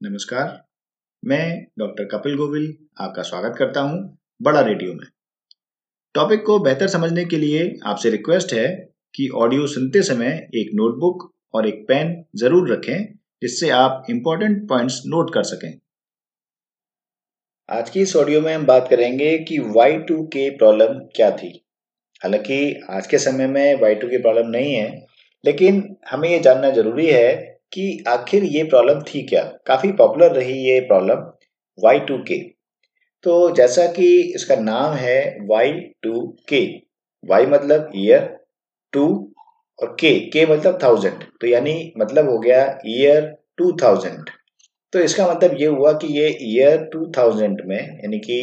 नमस्कार। मैं डॉक्टर कपिल गोविल आपका स्वागत करता हूँ बड़ा रेडियो में। टॉपिक को बेहतर समझने के लिए आपसे रिक्वेस्ट है कि ऑडियो सुनते समय एक नोटबुक और एक पेन ज़रूर रखें, जिससे आप इंपॉर्टेंट पॉइंट्स नोट कर सकें। आज की इस ऑडियो में हम बात करेंगे कि Y2K प्रॉब्लम क्या थी। हालाँकि आज के समय में Y2K प्रॉब्लम नहीं है, लेकिन हमें ये जानना ज़रूरी है कि आखिर ये प्रॉब्लम थी क्या? काफ़ी पॉपुलर रही ये प्रॉब्लम वाई टू के तो जैसा कि इसका नाम है वाई टू के वाई मतलब ईयर टू और के के मतलब थाउज़ेंड तो यानी मतलब हो गया ईयर टू थाउज़ेंड तो इसका मतलब ये हुआ कि ये ईयर टू थाउज़ेंड में, यानी कि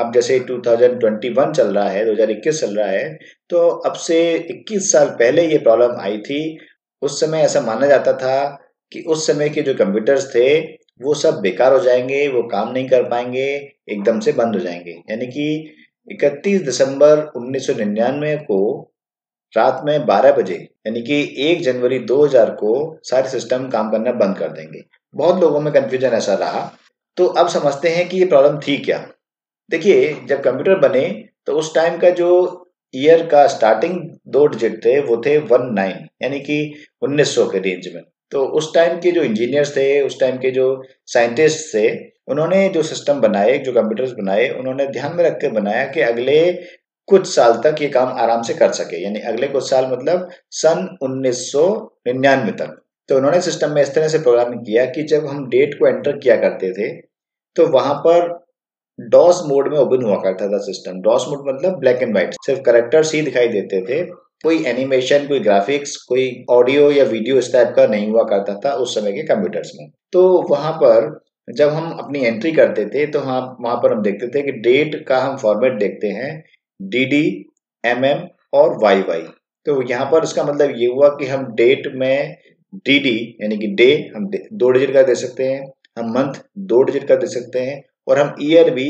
अब जैसे 2021 चल रहा है 2021 चल रहा है तो अब से 21 साल पहले ये प्रॉब्लम आई थी। उस समय ऐसा माना जाता था कि उस समय के जो कंप्यूटर्स थे, वो सब बेकार हो जाएँगे, वो काम नहीं कर पाएँगे, एकदम से बंद हो जाएँगे। यानी कि 31 दिसंबर 1999 को रात में 12 बजे, यानी कि 1 जनवरी 2000 को सारे सिस्टम काम करना बंद कर देंगे। बहुत लोगों में कंफ्यूजन ऐसा रहा। तो अब समझते हैं कि ये प्रॉब्लम थी क्या। देखिए, जब कंप्यूटर बने तो उस टाइम का जो ईयर का स्टार्टिंग दो डिजिट थे, वो थे वन नाइन यानी कि 1900 के रेंज में। तो उस टाइम के जो इंजीनियर्स थे, उस टाइम के जो साइंटिस्ट थे, उन्होंने जो सिस्टम बनाए, जो कंप्यूटर्स बनाए, उन्होंने ध्यान में रख कर बनाया कि अगले कुछ साल तक ये काम आराम से कर सके। यानी अगले कुछ साल मतलब सन 1999 तक। तो उन्होंने सिस्टम में इस तरह से प्रोग्रामिंग किया कि जब हम डेट को एंटर किया करते थे तो वहाँ पर डॉस मोड में ओपन हुआ करता था सिस्टम डॉस मोड मतलब ब्लैक एंड व्हाइट सिर्फ़ करेक्टर्स ही दिखाई देते थे। कोई एनिमेशन कोई ग्राफिक्स कोई ऑडियो या वीडियो इस टाइप का नहीं हुआ करता था उस समय के कंप्यूटर्स में। तो वहाँ पर जब हम अपनी एंट्री करते थे तो हाँ वहाँ पर हम देखते थे कि डेट का हम फॉर्मेट देखते हैं डी डी एम एम और वाई वाई तो यहाँ पर इसका मतलब ये हुआ कि हम डेट में डी डी यानी कि डे हम दो डिजिट का दे सकते हैं, हम मंथ दो डिजिट का दे सकते हैं, और हम ईयर भी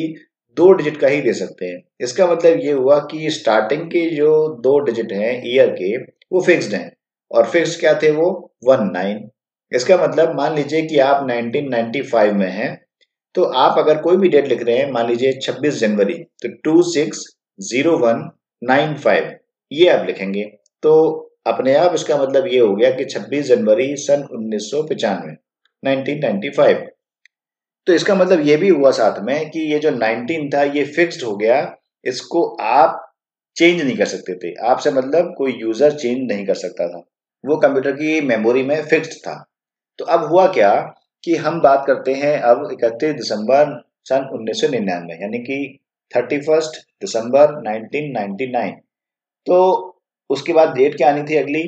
दो डिजिट का ही दे सकते हैं। इसका मतलब ये हुआ कि स्टार्टिंग के जो दो डिजिट हैं ईयर के, वो फिक्स्ड हैं। और फिक्स क्या थे वो? वन नाइन इसका मतलब मान लीजिए कि आप 1995 में हैं तो आप अगर कोई भी डेट लिख रहे हैं, मान लीजिए 26 जनवरी तो two six zero one nine five ये आप लिखेंगे। तो अपने आप इसका मतलब ये हो गया कि 26 जनवरी सन उन्नीस सौ पिचानवे नाइनटीन फाइव तो इसका मतलब ये भी हुआ साथ में कि ये जो 19 था, ये फिक्स्ड हो गया। इसको आप चेंज नहीं कर सकते थे। आपसे मतलब कोई यूज़र चेंज नहीं कर सकता था। वो कंप्यूटर की मेमोरी में फिक्स्ड था। तो अब हुआ क्या कि हम बात करते हैं अब इकतीस दिसंबर सन उन्नीस सौ निन्यानवे, यानी कि थर्टी फ़र्स्ट दिसंबर 1999 तो उसके बाद डेट क्या आनी थी अगली?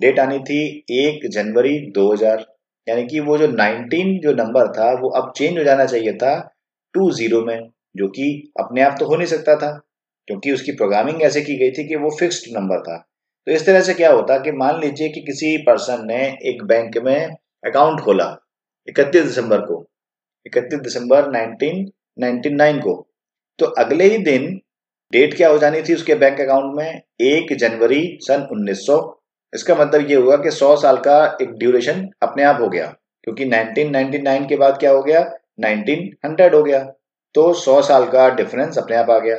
डेट आनी थी एक जनवरी 2000 यानी कि वो जो 19 जो नंबर था, वो अब चेंज हो जाना चाहिए था टू ज़ीरो में, जो कि अपने आप तो हो नहीं सकता था, क्योंकि उसकी प्रोग्रामिंग ऐसे की गई थी कि वो फिक्स्ड नंबर था। तो इस तरह से क्या होता कि मान लीजिए कि किसी पर्सन ने एक बैंक में अकाउंट खोला 31 दिसंबर को 31 दिसंबर 1999 को तो अगले ही दिन डेट क्या हो जानी थी उसके बैंक अकाउंट में? एक जनवरी सन 1900 इसका मतलब ये हुआ कि 100 साल का एक ड्यूरेशन अपने आप हो गया, क्योंकि 1999 के बाद क्या हो गया? 1900 हो गया। तो 100 साल का डिफरेंस अपने आप आ गया।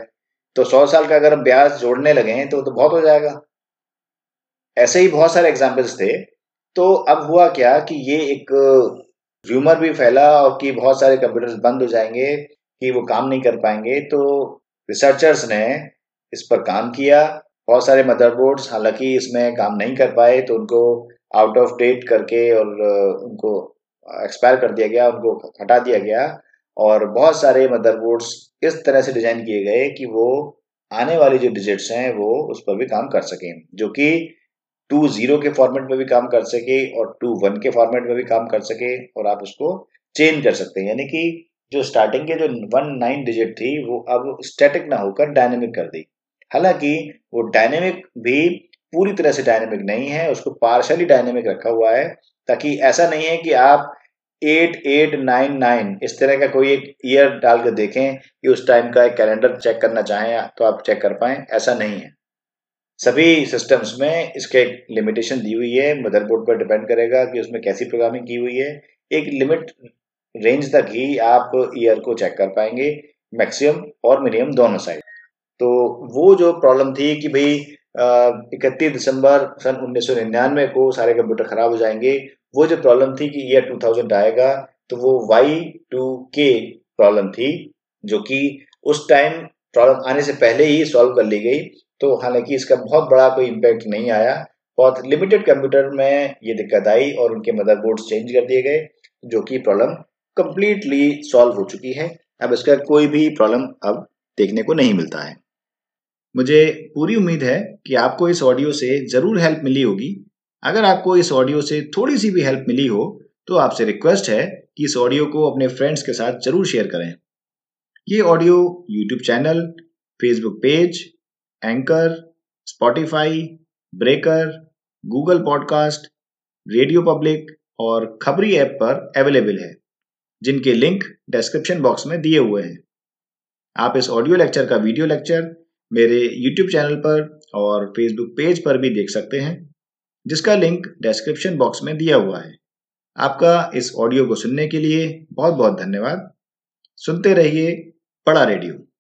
तो 100 साल का अगर ब्याज जोड़ने लगे तो तो बहुत हो जाएगा। ऐसे ही बहुत सारे एग्जाम्पल्स थे। तो अब हुआ क्या कि ये एक र्यूमर भी फैला और कि बहुत सारे कंप्यूटर्स बंद हो जाएँगे, कि वो काम नहीं कर पाएँगे। तो रिसर्चर्स ने इस पर काम किया बहुत सारे मदरबोर्ड्स हालाँकि इसमें काम नहीं कर पाए तो उनको आउट ऑफ़ डेट करके और उनको एक्सपायर कर दिया गया, उनको हटा दिया गया और बहुत सारे मदरबोर्ड्स इस तरह से डिज़ाइन किए गए कि वो आने वाली जो डिजिट्स हैं, वो उस पर भी काम कर सकें, जो कि टू ज़ीरो के फॉर्मेट में भी काम कर सके और टू वन के फॉर्मेट में भी काम कर सके और आप उसको चेंज कर सकते हैं। यानी कि जो स्टार्टिंग के जो वन नाइन डिजिट थी, वो अब स्टैटिक ना होकर डायनेमिक कर दी। हालाँकि वो डायनेमिक भी पूरी तरह से डायनेमिक नहीं है, उसको पार्शली डायनेमिक रखा हुआ है, ताकि ऐसा नहीं है कि आप एट एट नाइन नाइन इस तरह का कोई एक ईयर डाल कर देखें कि उस टाइम का एक कैलेंडर चेक करना चाहें तो आप चेक कर पाए, ऐसा नहीं है। सभी सिस्टम्स में इसके एक लिमिटेशन दी हुई है मदरबोर्ड पर डिपेंड करेगा कि उसमें कैसी प्रोग्रामिंग की हुई है। एक लिमिट रेंज तक ही आप ईयर को चेक कर पाएँगे मैक्सिमम और मिनिमम दोनों साइड तो वो जो प्रॉब्लम थी कि भाई इकतीस दिसंबर सन उन्नीस सौ निन्यानवे को सारे कंप्यूटर खराब हो जाएँगे, वो जो प्रॉब्लम थी कि ईयर 2000 आएगा तो वो वाई टू के प्रॉब्लम थी, जो कि उस टाइम प्रॉब्लम आने से पहले ही सॉल्व कर ली गई। तो हालाँकि इसका बहुत बड़ा कोई इम्पैक्ट नहीं आया। बहुत लिमिटेड कंप्यूटर में ये दिक्कत आई और उनके मदरबोर्ड चेंज कर दिए गए, जो कि प्रॉब्लम कंप्लीटली सॉल्व हो चुकी है। अब इसका कोई भी प्रॉब्लम अब देखने को नहीं मिलता है। मुझे पूरी उम्मीद है कि आपको इस ऑडियो से ज़रूर हेल्प मिली होगी। अगर आपको इस ऑडियो से थोड़ी सी भी हेल्प मिली हो तो आपसे रिक्वेस्ट है कि इस ऑडियो को अपने फ्रेंड्स के साथ ज़रूर शेयर करें। ये audio YouTube channel Facebook page Anchor Spotify Breaker Google podcast radio public और खबरी ऐप पर अवेलेबल है, जिनके लिंक डिस्क्रिप्शन बॉक्स में दिए हुए हैं। आप इस ऑडियो लेक्चर का वीडियो लेक्चर मेरे यूट्यूब चैनल पर और फेसबुक पेज पर भी देख सकते हैं, जिसका लिंक डिस्क्रिप्शन बॉक्स में दिया हुआ है। आपका इस ऑडियो को सुनने के लिए बहुत बहुत धन्यवाद। सुनते रहिए बड़ा रेडियो।